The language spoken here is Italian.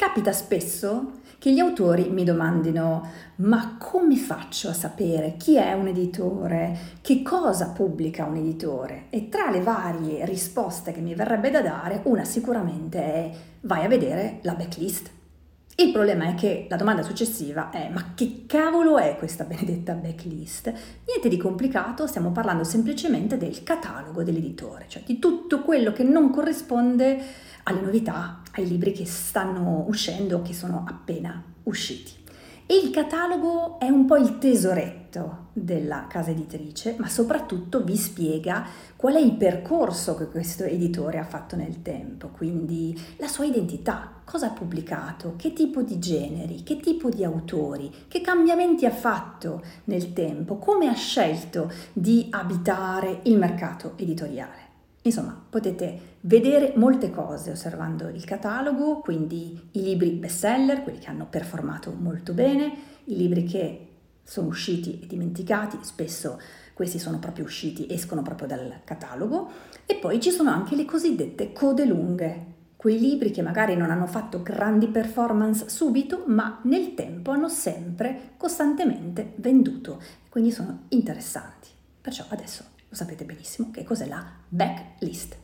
Capita spesso che gli autori mi domandino ma come faccio a sapere chi è un editore, che cosa pubblica un editore? E tra le varie risposte che mi verrebbe da dare, una sicuramente è vai a vedere la backlist. Il problema è che la domanda successiva è ma che cavolo è questa benedetta backlist? Niente di complicato, stiamo parlando semplicemente del catalogo dell'editore, cioè di tutto quello che non corrisponde alle novità, ai libri che stanno uscendo, che sono appena usciti. E il catalogo è un po' il tesoretto della casa editrice, ma soprattutto vi spiega qual è il percorso che questo editore ha fatto nel tempo, quindi la sua identità, cosa ha pubblicato, che tipo di generi, che tipo di autori, che cambiamenti ha fatto nel tempo, come ha scelto di abitare il mercato editoriale. Insomma, potete vedere molte cose osservando il catalogo, quindi i libri bestseller, quelli che hanno performato molto bene, i libri che sono usciti e dimenticati, spesso questi sono proprio usciti, escono proprio dal catalogo, e poi ci sono anche le cosiddette code lunghe, quei libri che magari non hanno fatto grandi performance subito, ma nel tempo hanno sempre costantemente venduto, quindi sono interessanti. Perciò adesso lo sapete benissimo che cos'è la backlist.